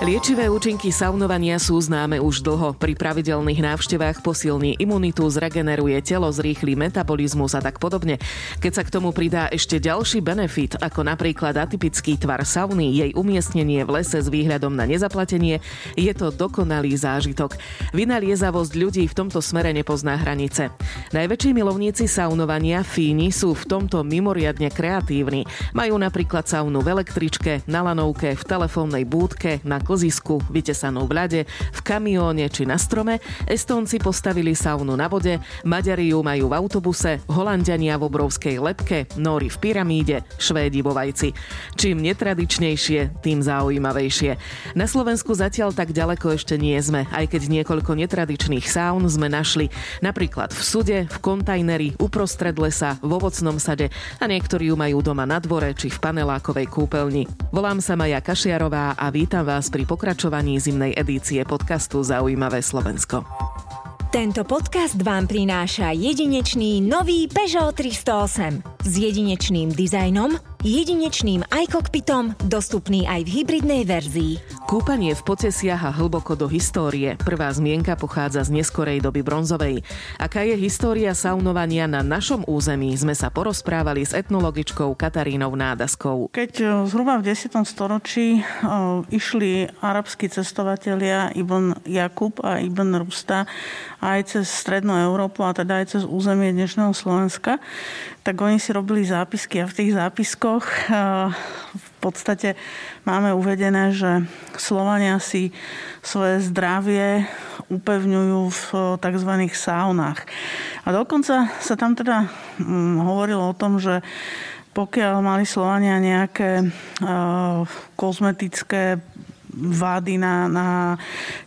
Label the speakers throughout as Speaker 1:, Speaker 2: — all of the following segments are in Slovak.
Speaker 1: Liečivé účinky saunovania sú známe už dlho. Pri pravidelných návštevách posilní imunitu, zregeneruje telo, zrýchli metabolizmus a tak podobne. Keď sa k tomu pridá ešte ďalší benefit, ako napríklad atypický tvar sauny, jej umiestnenie v lese s výhľadom na nezaplatenie, je to dokonalý zážitok. Vynaliezavosť ľudí v tomto smere nepozná hranice. Najväčší milovníci saunovania, fíni, sú v tomto mimoriadne kreatívni. Majú napríklad saunu v električke, na lanovke, v telefónnej búdke, na klzisku, vytesanú v ľade, v kamióne či na strome, Estónci postavili saunu na vode, Maďari ju majú v autobuse, Holandiania v obrovskej lepke, Nóri v pyramíde, Švédi vo vajci. Čím netradičnejšie, tým zaujímavejšie. Na Slovensku zatiaľ tak ďaleko ešte nie sme, aj keď niekoľko netradičných saun sme našli. Napríklad v sude, v kontajneri, uprostred lesa, v ovocnom sade a niektorí ju majú doma na dvore či v panelákovej kúpeľni. Volám sa Maja Kašiarová a vítam vás pri pri pokračovaní zimnej edície podcastu Zaujímavé Slovensko.
Speaker 2: Tento podcast vám prináša jedinečný nový Peugeot 308 s jedinečným dizajnom, jedinečným kokpitom, dostupný aj v hybridnej verzii.
Speaker 1: Kúpanie v poce siaha hlboko do histórie. Prvá zmienka pochádza z neskorej doby bronzovej. Aká je história saunovania na našom území, sme sa porozprávali s etnologičkou Katarínou Nádaskou.
Speaker 3: Keď e, zhruba v 10. storočí o, e, išli arabskí cestovatelia Ibn Jakub a Ibn Rusta aj cez Strednú Európu a teda aj cez územie dnešného Slovenska, tak oni si robili zápisky a v tých zápiskoch v podstate máme uvedené, že Slovania si svoje zdravie upevňujú v tzv. saunách. A dokonca sa tam teda mm, hovorilo o tom, že pokiaľ mali Slovania nejaké kozmetické vády na, na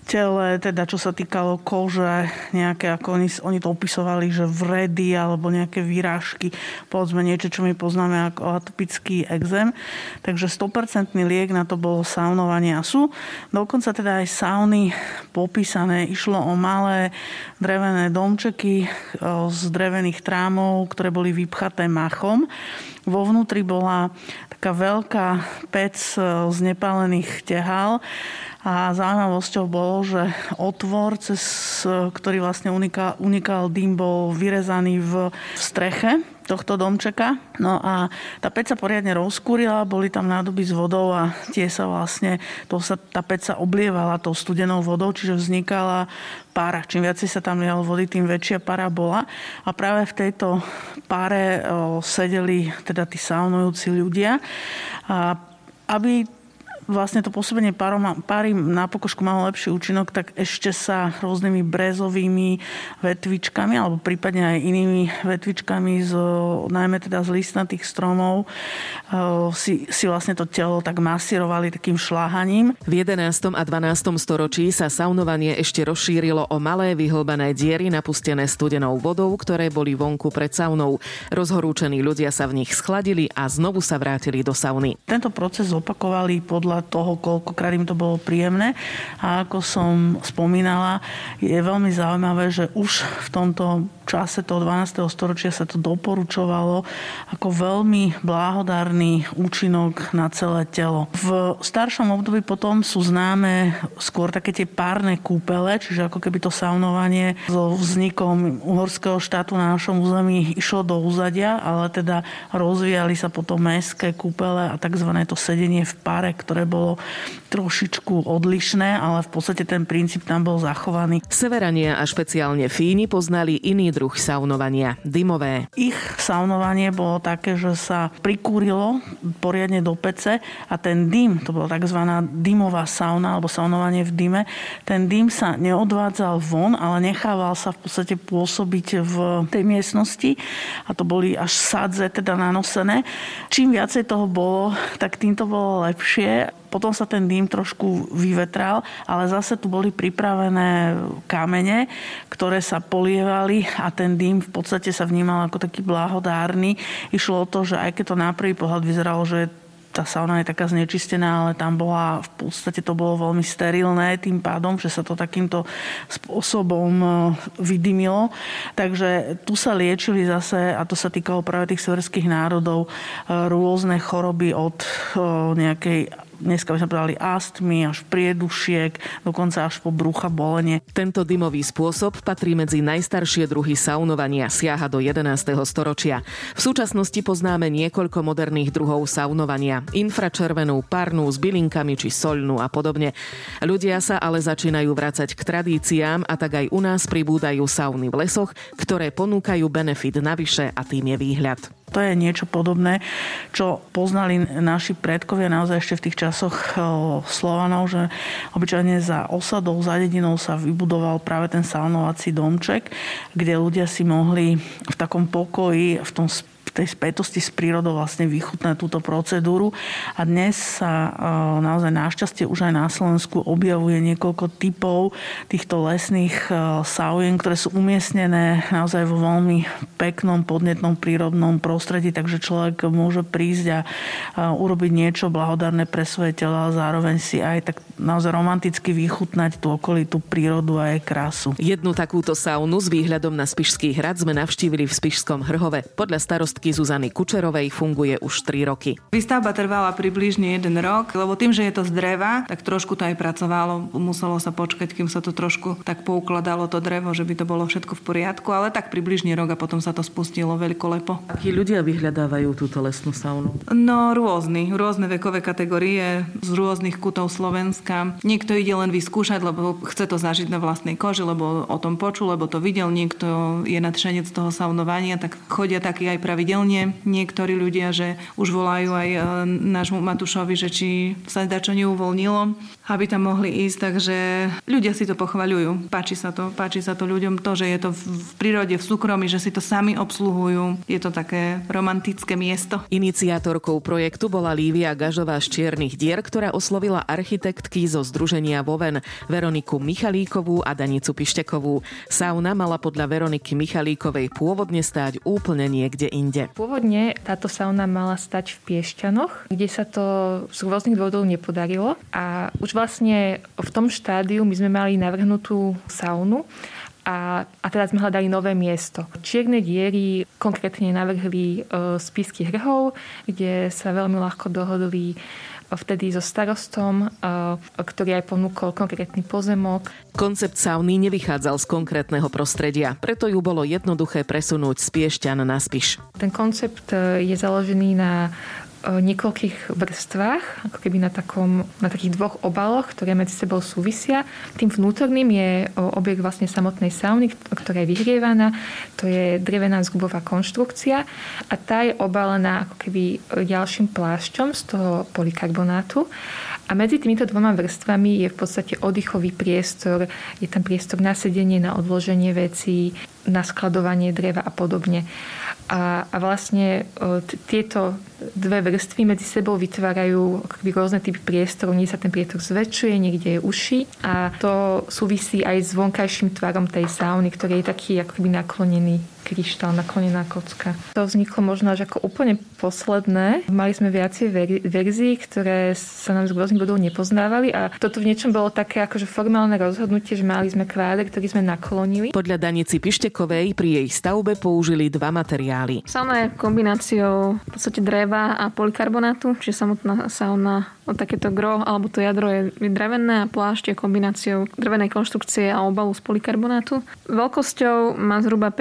Speaker 3: tele, teda čo sa týkalo kože, nejaké, ako oni, oni to opisovali, že vredy alebo nejaké výrážky, povedzme niečo, čo my poznáme ako atopický exém. Takže 100% liek na to bolo saunovanie a sú dokonca teda aj sauny popísané. Išlo o malé drevené domčeky z drevených trámov, ktoré boli vypchaté machom. Vo vnútri bola taká veľká pec z nepálených tehál. A zaujímavosťou bolo, že otvor, cez ktorý vlastne unikal, unikal dým, bol vyrezaný v, v streche tohto domčeka. No a tá pec sa poriadne rozkúrila, boli tam nádoby s vodou a tie sa vlastne, to sa, tá pec sa oblievala tou studenou vodou, čiže vznikala pára. Čím viacej sa tam lialo vody, tým väčšia para bola. A práve v tejto páre o, sedeli teda tí saunujúci ľudia. A aby vlastne to pôsobenie páry na pokožku malo lepší účinok, tak ešte sa rôznymi brezovými vetvičkami alebo prípadne aj inými vetvičkami z, najmä teda z listnatých stromov si, si vlastne to telo tak masírovali takým šláhaním.
Speaker 1: V 11. a 12. storočí sa saunovanie ešte rozšírilo o malé vyhlbané diery napustené studenou vodou, ktoré boli vonku pred saunou. Rozhorúčení ľudia sa v nich schladili a znovu sa vrátili do sauny.
Speaker 3: Tento proces opakovali podľa podľa toho, koľkokrát im to bolo príjemné. A ako som spomínala, je veľmi zaujímavé, že už v tomto čase toho 12. storočia sa to doporučovalo ako veľmi bláhodárny účinok na celé telo. V staršom období potom sú známe skôr také tie párne kúpele, čiže ako keby to saunovanie so vznikom uhorského štátu na našom území išlo do úzadia, ale teda rozvíjali sa potom mestské kúpele a tzv. to sedenie v pare, ktoré ktoré bolo trošičku odlišné, ale v podstate ten princíp tam bol zachovaný.
Speaker 1: Severania a špeciálne Fíni poznali iný druh saunovania, dymové.
Speaker 3: Ich saunovanie bolo také, že sa prikúrilo poriadne do pece a ten dym, to bola tzv. dymová sauna alebo saunovanie v dyme, ten dym sa neodvádzal von, ale nechával sa v podstate pôsobiť v tej miestnosti a to boli až sadze teda nanosené. Čím viacej toho bolo, tak tým to bolo lepšie potom sa ten dým trošku vyvetral, ale zase tu boli pripravené kamene, ktoré sa polievali a ten dým v podstate sa vnímal ako taký blahodárny. Išlo o to, že aj keď to na prvý pohľad vyzeralo, že tá sauna je taká znečistená, ale tam bola, v podstate to bolo veľmi sterilné tým pádom, že sa to takýmto spôsobom e, vydymilo. Takže tu sa liečili zase, a to sa týkalo práve tých severských národov, e, rôzne choroby od e, nejakej dneska by sme povedali astmy, až priedušiek, dokonca až po brucha bolenie.
Speaker 1: Tento dymový spôsob patrí medzi najstaršie druhy saunovania, siaha do 11. storočia. V súčasnosti poznáme niekoľko moderných druhov saunovania. Infračervenú, parnú, s bylinkami či soľnú a podobne. Ľudia sa ale začínajú vracať k tradíciám a tak aj u nás pribúdajú sauny v lesoch, ktoré ponúkajú benefit navyše a tým je výhľad.
Speaker 3: To je niečo podobné, čo poznali naši predkovia naozaj ešte v tých časoch Slovanov, že obyčajne za osadou, za dedinou sa vybudoval práve ten saunovací domček, kde ľudia si mohli v takom pokoji, v tom tej spätosti s prírodou vlastne vychutnať túto procedúru. A dnes sa e, naozaj našťastie už aj na Slovensku objavuje niekoľko typov týchto lesných e, saujien, ktoré sú umiestnené naozaj vo veľmi peknom, podnetnom prírodnom prostredí, takže človek môže prísť a urobiť niečo blahodárne pre svoje telo a zároveň si aj tak naozaj romanticky vychutnať tú okolitú prírodu a jej krásu.
Speaker 1: Jednu takúto saunu s výhľadom na Spišský hrad sme navštívili v Spišskom Hrhove. Podľa starost štvrtky Zuzany Kučerovej funguje už 3 roky.
Speaker 4: Výstavba trvala približne jeden rok, lebo tým, že je to z dreva, tak trošku to aj pracovalo. Muselo sa počkať, kým sa to trošku tak poukladalo to drevo, že by to bolo všetko v poriadku, ale tak približne rok a potom sa to spustilo lepo.
Speaker 1: Akí ľudia vyhľadávajú túto lesnú saunu?
Speaker 4: No rôzny, rôzne vekové kategórie z rôznych kutov Slovenska. Niekto ide len vyskúšať, lebo chce to zažiť na vlastnej koži, lebo o tom počul, lebo to videl. Niekto je nadšenec toho saunovania, tak chodia takí aj pravidelne pravidelne niektorí ľudia, že už volajú aj e, nášmu Matušovi, že či sa dačo neuvoľnilo, aby tam mohli ísť. Takže ľudia si to pochvaľujú. Páči sa to. Páči sa to ľuďom to, že je to v prírode, v súkromí, že si to sami obsluhujú. Je to také romantické miesto.
Speaker 1: Iniciátorkou projektu bola Lívia Gažová z Čiernych dier, ktorá oslovila architektky zo Združenia Voven Veroniku Michalíkovú a Danicu Pištekovú. Sauna mala podľa Veroniky Michalíkovej pôvodne stáť úplne niekde inde.
Speaker 5: Pôvodne táto sauna mala stať v Piešťanoch, kde sa to z rôznych dôvodov nepodarilo. A už vlastne v tom štádiu my sme mali navrhnutú saunu a, a teda sme hľadali nové miesto. Čierne diery konkrétne navrhli e, spisky hrhov, kde sa veľmi ľahko dohodli vtedy so starostom, ktorý aj ponúkol konkrétny pozemok.
Speaker 1: Koncept sauny nevychádzal z konkrétneho prostredia, preto ju bolo jednoduché presunúť z Piešťan na Spiš.
Speaker 5: Ten koncept e, je založený na niekoľkých vrstvách, ako keby na, takom, na takých dvoch obaloch, ktoré medzi sebou súvisia. Tým vnútorným je objekt vlastne samotnej sauny, ktorá je vyhrievaná. To je drevená zgubová konštrukcia a tá je obalená ako keby ďalším plášťom z toho polikarbonátu. A medzi týmito dvoma vrstvami je v podstate oddychový priestor, je tam priestor na sedenie, na odloženie vecí, na skladovanie dreva a podobne. A, a vlastne t- tieto dve vrstvy medzi sebou vytvárajú rôzne typy priestorov. Nie sa ten priestor zväčšuje, niekde je uši a to súvisí aj s vonkajším tvarom tej sauny, ktorý je taký akoby naklonený kryštál, naklonená kocka. To vzniklo možno až ako úplne posledné. Mali sme viacej ver- verzií, ktoré sa nám z rôznych bodov nepoznávali a toto v niečom bolo také akože formálne rozhodnutie, že mali sme kváder, ktorý sme naklonili.
Speaker 1: Podľa Danici Pištekovej pri jej stavbe použili dva materiály.
Speaker 6: Sauna je kombináciou v podstate dreva a polikarbonátu, čiže samotná sauna takéto gro alebo to jadro je drevené a plášť je kombináciou drevenej konštrukcie a obalu z polikarbonátu. Veľkosťou má zhruba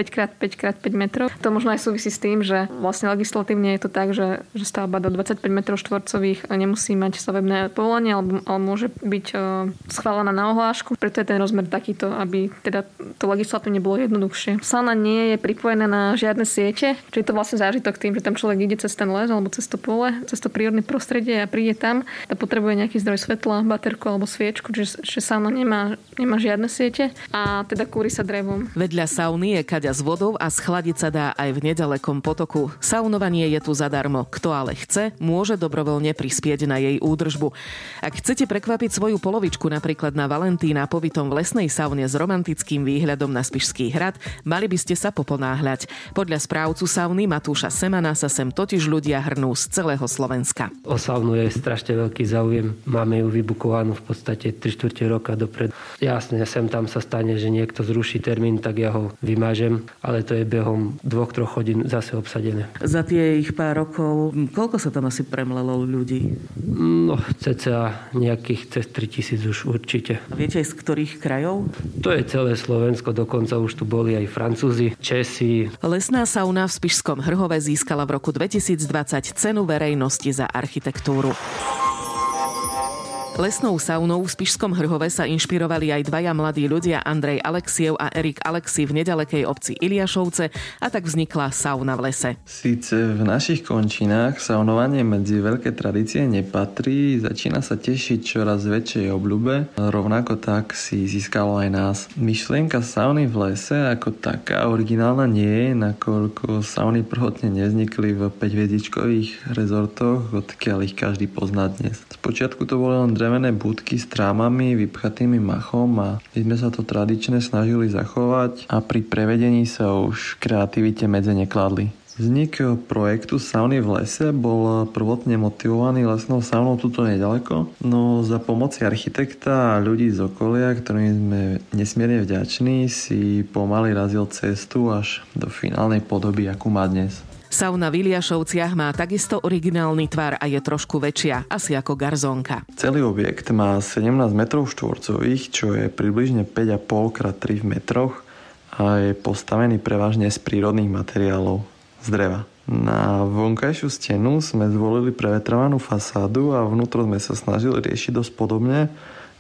Speaker 6: 5x5x5 metrov. To možno aj súvisí s tým, že vlastne legislatívne je to tak, že, že stavba do 25 metrov štvorcových nemusí mať stavebné povolenie, alebo, ale môže byť uh, schválená na ohlášku. Preto je ten rozmer takýto, aby teda to legislatívne bolo jednoduchšie. Sauna nie je pripojená na žiadne siete, čiže je to vlastne zážitok tým, že tam človek ide cez ten les alebo cez to pole, cez to prírodné prostredie a príde tam a potrebuje nejaký zdroj svetla, baterku alebo sviečku, čiže, čiže sauna nemá, nemá žiadne siete a teda kúri sa drevom.
Speaker 1: Vedľa sauny je kaďa s vodou a schladiť sa dá aj v nedalekom potoku. Saunovanie je tu zadarmo. Kto ale chce, môže dobrovoľne prispieť na jej údržbu. Ak chcete prekvapiť svoju polovičku napríklad na Valentína pobytom v lesnej saune s romantickým výhľadom na Spišský hrad, mali by ste sa poponáhľať. Podľa správcu sauny Matúša Semana sa sem totiž ľudia hrnú z celého Slovenska.
Speaker 7: O saunu je strašne veľký záujem. Máme ju vybukovanú v podstate 3 čtvrte roka dopredu. Jasne, sem tam sa stane, že niekto zruší termín, tak ja ho vymážem, ale to to je behom dvoch, troch hodín zase obsadené.
Speaker 1: Za tie ich pár rokov, koľko sa tam asi premlelo ľudí?
Speaker 7: No, cca nejakých cez 3000 už určite.
Speaker 1: Viete z ktorých krajov?
Speaker 7: To je celé Slovensko, dokonca už tu boli aj Francúzi, Česi.
Speaker 1: Lesná sauna v Spišskom Hrhove získala v roku 2020 cenu verejnosti za architektúru. Lesnou saunou v Spišskom Hrhove sa inšpirovali aj dvaja mladí ľudia Andrej Alexiev a Erik Alexi v nedalekej obci Iliašovce a tak vznikla sauna v lese.
Speaker 8: Síce v našich končinách saunovanie medzi veľké tradície nepatrí, začína sa tešiť čoraz väčšej obľube, rovnako tak si získalo aj nás. Myšlienka sauny v lese ako taká originálna nie je, nakoľko sauny prvotne neznikli v 5 rezortoch, odkiaľ ich každý pozná dnes. Spočiatku to bolo len drevené budky s trámami, vypchatými machom a my sme sa to tradične snažili zachovať a pri prevedení sa už kreativite medze nekladli. Vznik projektu sauny v lese bol prvotne motivovaný lesnou saunou tuto nedaleko, no za pomoci architekta a ľudí z okolia, ktorým sme nesmierne vďační, si pomaly razil cestu až do finálnej podoby, akú má dnes.
Speaker 1: Sauna v Iliašovciach má takisto originálny tvar a je trošku väčšia, asi ako garzónka.
Speaker 8: Celý objekt má 17 metrov štvorcových, čo je približne 5,5 x 3 v metroch a je postavený prevažne z prírodných materiálov, z dreva. Na vonkajšiu stenu sme zvolili prevetrovanú fasádu a vnútro sme sa snažili riešiť dosť podobne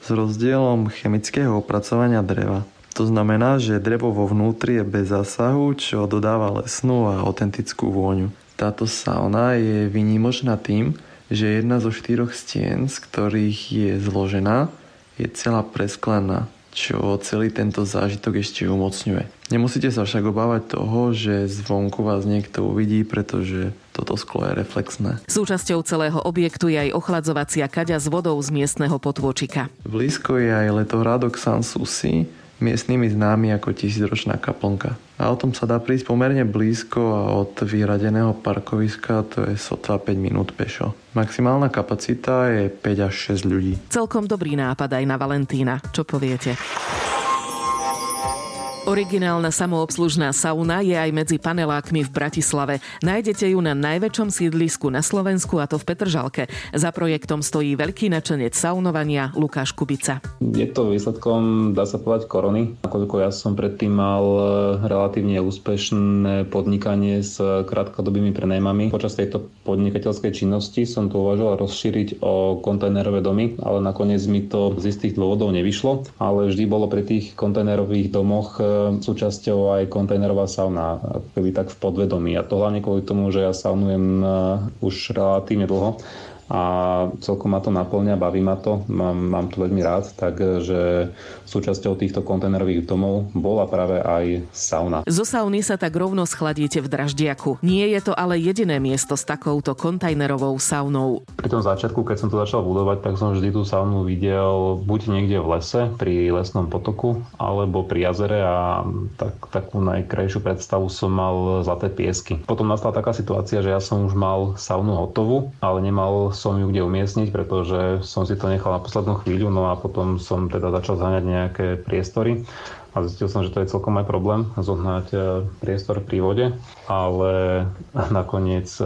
Speaker 8: s rozdielom chemického opracovania dreva. To znamená, že drevo vo vnútri je bez zásahu, čo dodáva lesnú a autentickú vôňu. Táto sauna je výnimočná tým, že jedna zo štyroch stien, z ktorých je zložená, je celá presklená, čo celý tento zážitok ešte umocňuje. Nemusíte sa však obávať toho, že zvonku vás niekto uvidí, pretože toto sklo je reflexné.
Speaker 1: Súčasťou celého objektu je aj ochladzovacia kaďa s vodou z miestneho potôčika.
Speaker 8: Blízko je aj letohrádok Sanssouci, miestnymi známy ako tisícročná kaplnka. A o tom sa dá prísť pomerne blízko a od vyradeného parkoviska to je sotva 5 minút pešo. Maximálna kapacita je 5 až 6 ľudí.
Speaker 1: Celkom dobrý nápad aj na Valentína. Čo poviete? Originálna samoobslužná sauna je aj medzi panelákmi v Bratislave. Nájdete ju na najväčšom sídlisku na Slovensku a to v Petržalke. Za projektom stojí veľký načenec saunovania Lukáš Kubica.
Speaker 9: Je to výsledkom, dá sa povedať, korony. Nakoľko ja som predtým mal e, relatívne úspešné podnikanie s krátkodobými prenajmami. Počas tejto podnikateľskej činnosti som to uvažoval rozšíriť o kontajnerové domy, ale nakoniec mi to z istých dôvodov nevyšlo. Ale vždy bolo pri tých kontajnerových domoch e, súčasťou aj kontajnerová sauna, keby tak v podvedomí. A to hlavne kvôli tomu, že ja saunujem eh, už relatívne dlho a celkom ma to naplňa, baví ma to, mám, mám to veľmi rád, takže súčasťou týchto kontajnerových domov bola práve aj sauna.
Speaker 1: Zo sauny sa tak rovno schladíte v Draždiaku. Nie je to ale jediné miesto s takouto kontajnerovou saunou.
Speaker 9: Pri tom začiatku, keď som to začal budovať, tak som vždy tú saunu videl buď niekde v lese, pri lesnom potoku, alebo pri jazere a tak, takú najkrajšiu predstavu som mal zlaté piesky. Potom nastala taká situácia, že ja som už mal saunu hotovú, ale nemal som ju kde umiestniť, pretože som si to nechal na poslednú chvíľu, no a potom som teda začal zháňať nejaké priestory a zistil som, že to je celkom aj problém zohnať e, priestor pri vode, ale nakoniec e,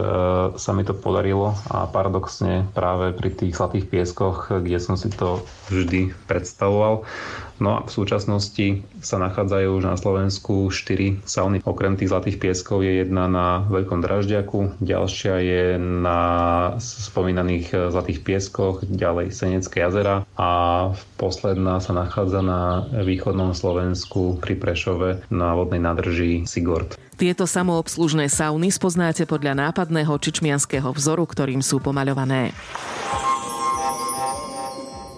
Speaker 9: sa mi to podarilo a paradoxne práve pri tých zlatých pieskoch, kde som si to vždy predstavoval, No a v súčasnosti sa nachádzajú už na Slovensku 4 sauny. Okrem tých zlatých pieskov je jedna na Veľkom Dražďaku, ďalšia je na spomínaných zlatých pieskoch, ďalej Senecké jazera a posledná sa nachádza na východnom Slovensku pri Prešove na vodnej nádrži Sigord.
Speaker 1: Tieto samoobslužné sauny spoznáte podľa nápadného čičmianského vzoru, ktorým sú pomaľované.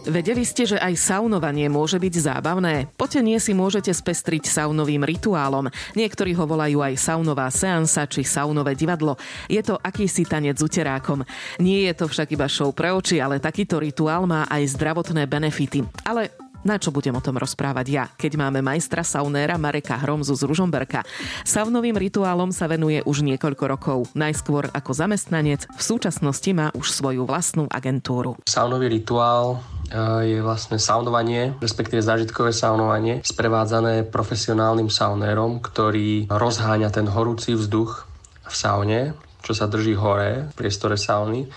Speaker 1: Vedeli ste, že aj saunovanie môže byť zábavné? Potenie si môžete spestriť saunovým rituálom. Niektorí ho volajú aj saunová seansa či saunové divadlo. Je to akýsi tanec s uterákom. Nie je to však iba show pre oči, ale takýto rituál má aj zdravotné benefity. Ale na čo budem o tom rozprávať ja, keď máme majstra saunéra Mareka Hromzu z Ružomberka. Saunovým rituálom sa venuje už niekoľko rokov. Najskôr ako zamestnanec, v súčasnosti má už svoju vlastnú agentúru.
Speaker 10: Saunový rituál je vlastne saunovanie, respektíve zážitkové saunovanie, sprevádzané profesionálnym saunérom, ktorý rozháňa ten horúci vzduch v saune, čo sa drží hore v priestore sauny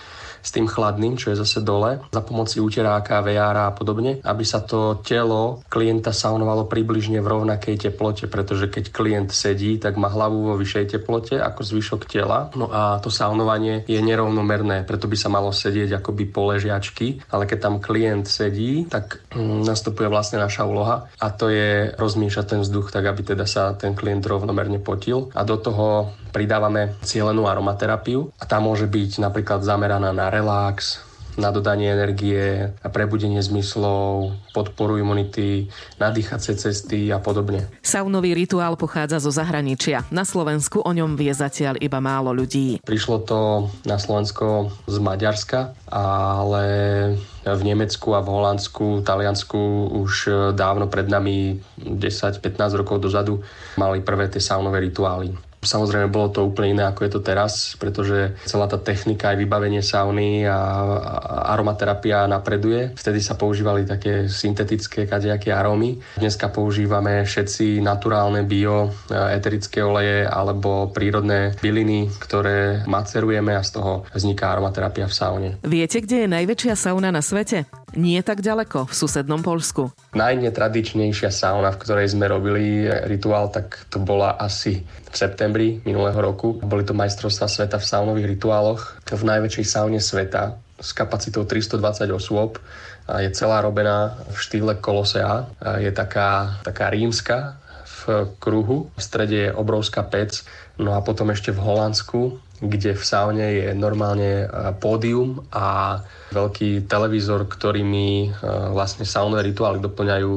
Speaker 10: s tým chladným, čo je zase dole, za pomoci uteráka, VR a podobne, aby sa to telo klienta saunovalo približne v rovnakej teplote, pretože keď klient sedí, tak má hlavu vo vyššej teplote ako zvyšok tela. No a to saunovanie je nerovnomerné, preto by sa malo sedieť akoby po ležiačky, ale keď tam klient sedí, tak nastupuje vlastne naša úloha a to je rozmýšľať ten vzduch tak, aby teda sa ten klient rovnomerne potil. A do toho pridávame cielenú aromaterapiu a tá môže byť napríklad zameraná na relax, na dodanie energie, na prebudenie zmyslov, podporu imunity, nadýchacie cesty a podobne.
Speaker 1: Saunový rituál pochádza zo zahraničia. Na Slovensku o ňom vie zatiaľ iba málo ľudí.
Speaker 10: Prišlo to na Slovensko z Maďarska, ale v Nemecku a v Holandsku, Taliansku už dávno pred nami 10-15 rokov dozadu mali prvé tie saunové rituály. Samozrejme bolo to úplne iné ako je to teraz, pretože celá tá technika aj vybavenie sauny a aromaterapia napreduje. Vtedy sa používali také syntetické kadejaké arómy. Dneska používame všetci naturálne bio, e, eterické oleje alebo prírodné byliny, ktoré macerujeme a z toho vzniká aromaterapia v saune.
Speaker 1: Viete, kde je najväčšia sauna na svete? Nie tak ďaleko, v susednom Polsku.
Speaker 10: Najnetradičnejšia sauna, v ktorej sme robili rituál, tak to bola asi v septembri minulého roku. Boli to majstrovstvá sveta v saunových rituáloch v najväčšej saune sveta s kapacitou 320 osôb. Je celá robená v štýle Kolosea. Je taká, taká rímska v kruhu. V strede je obrovská pec. No a potom ešte v Holandsku, kde v saune je normálne pódium a veľký televízor, ktorými vlastne saunové rituály doplňajú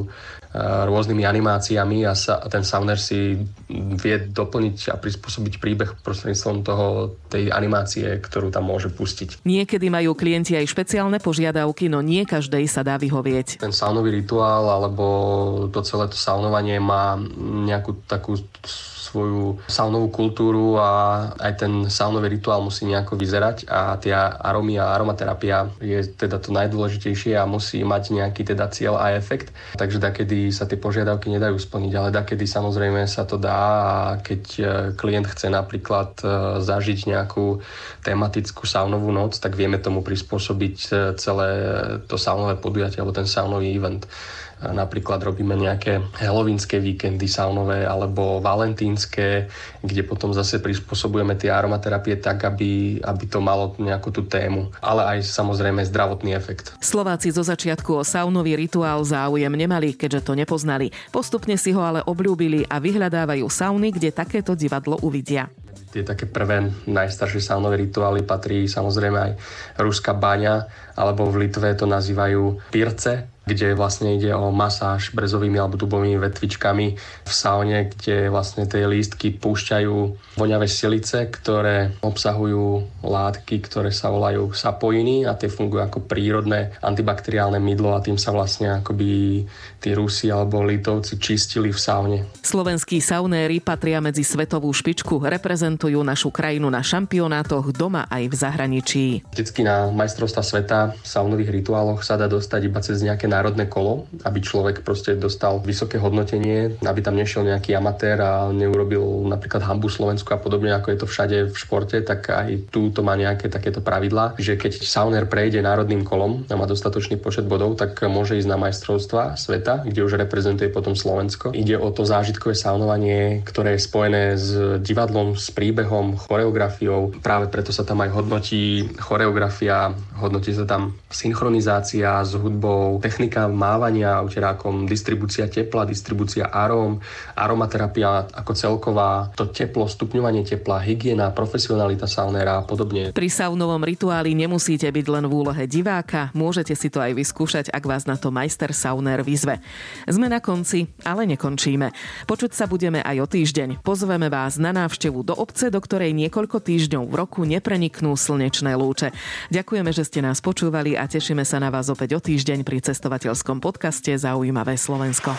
Speaker 10: rôznymi animáciami a, sa, a ten sounder si vie doplniť a prispôsobiť príbeh prostredníctvom toho, tej animácie, ktorú tam môže pustiť.
Speaker 1: Niekedy majú klienti aj špeciálne požiadavky, no nie každej sa dá vyhovieť.
Speaker 10: Ten saunový rituál alebo to celé to saunovanie má nejakú takú svoju saunovú kultúru a aj ten saunový rituál musí nejako vyzerať a tie aromy a aromaterapia je teda to najdôležitejšie a musí mať nejaký teda cieľ a efekt. Takže dakedy sa tie požiadavky nedajú splniť, ale dakedy samozrejme sa to dá a keď e, klient chce napríklad e, zažiť nejakú tematickú saunovú noc, tak vieme tomu prispôsobiť e, celé to saunové podujatie alebo ten saunový event. Napríklad robíme nejaké helovínske víkendy saunové alebo valentínske, kde potom zase prispôsobujeme tie aromaterapie tak, aby, aby to malo nejakú tú tému. Ale aj samozrejme zdravotný efekt.
Speaker 1: Slováci zo začiatku o saunový rituál záujem nemali, keďže to nepoznali. Postupne si ho ale obľúbili a vyhľadávajú sauny, kde takéto divadlo uvidia
Speaker 10: tie také prvé najstaršie saunové rituály patrí samozrejme aj ruská baňa, alebo v Litve to nazývajú pirce, kde vlastne ide o masáž brezovými alebo dubovými vetvičkami v saune, kde vlastne tie lístky púšťajú voňavé silice, ktoré obsahujú látky, ktoré sa volajú sapoiny a tie fungujú ako prírodné antibakteriálne mydlo a tým sa vlastne akoby tí Rusi alebo Litovci čistili v saune.
Speaker 1: Slovenskí saunéri patria medzi svetovú špičku, reprezentujú našu krajinu na šampionátoch doma aj v zahraničí.
Speaker 10: Vždycky na majstrovstva sveta v saunových rituáloch sa dá dostať iba cez nejaké národné kolo, aby človek proste dostal vysoké hodnotenie, aby tam nešiel nejaký amatér a neurobil napríklad hambu Slovensku a podobne, ako je to všade v športe, tak aj tu to má nejaké takéto pravidlá, že keď sauner prejde národným kolom a má dostatočný počet bodov, tak môže ísť na majstrovstva sveta, kde už reprezentuje potom Slovensko. Ide o to zážitkové saunovanie, ktoré je spojené s divadlom, s príbehom, choreografiou. Práve preto sa tam aj hodnotí choreografia, hodnotí sa tam synchronizácia s hudbou, technika mávania uterákom, distribúcia tepla, distribúcia aróm, aromaterapia ako celková, to teplo, stupňovanie tepla, hygiena, profesionalita saunéra a podobne.
Speaker 1: Pri saunovom rituáli nemusíte byť len v úlohe diváka, môžete si to aj vyskúšať, ak vás na to majster saunér vyzve. Sme na konci, ale nekončíme. Počuť sa budeme aj o týždeň. Pozveme vás na návštevu do obce, do ktorej niekoľko týždňov v roku nepreniknú slnečné lúče. Ďakujeme, že ste nás počúvali a tešíme sa na vás opäť o týždeň pri cestovateľskom podcaste Zaujímavé Slovensko.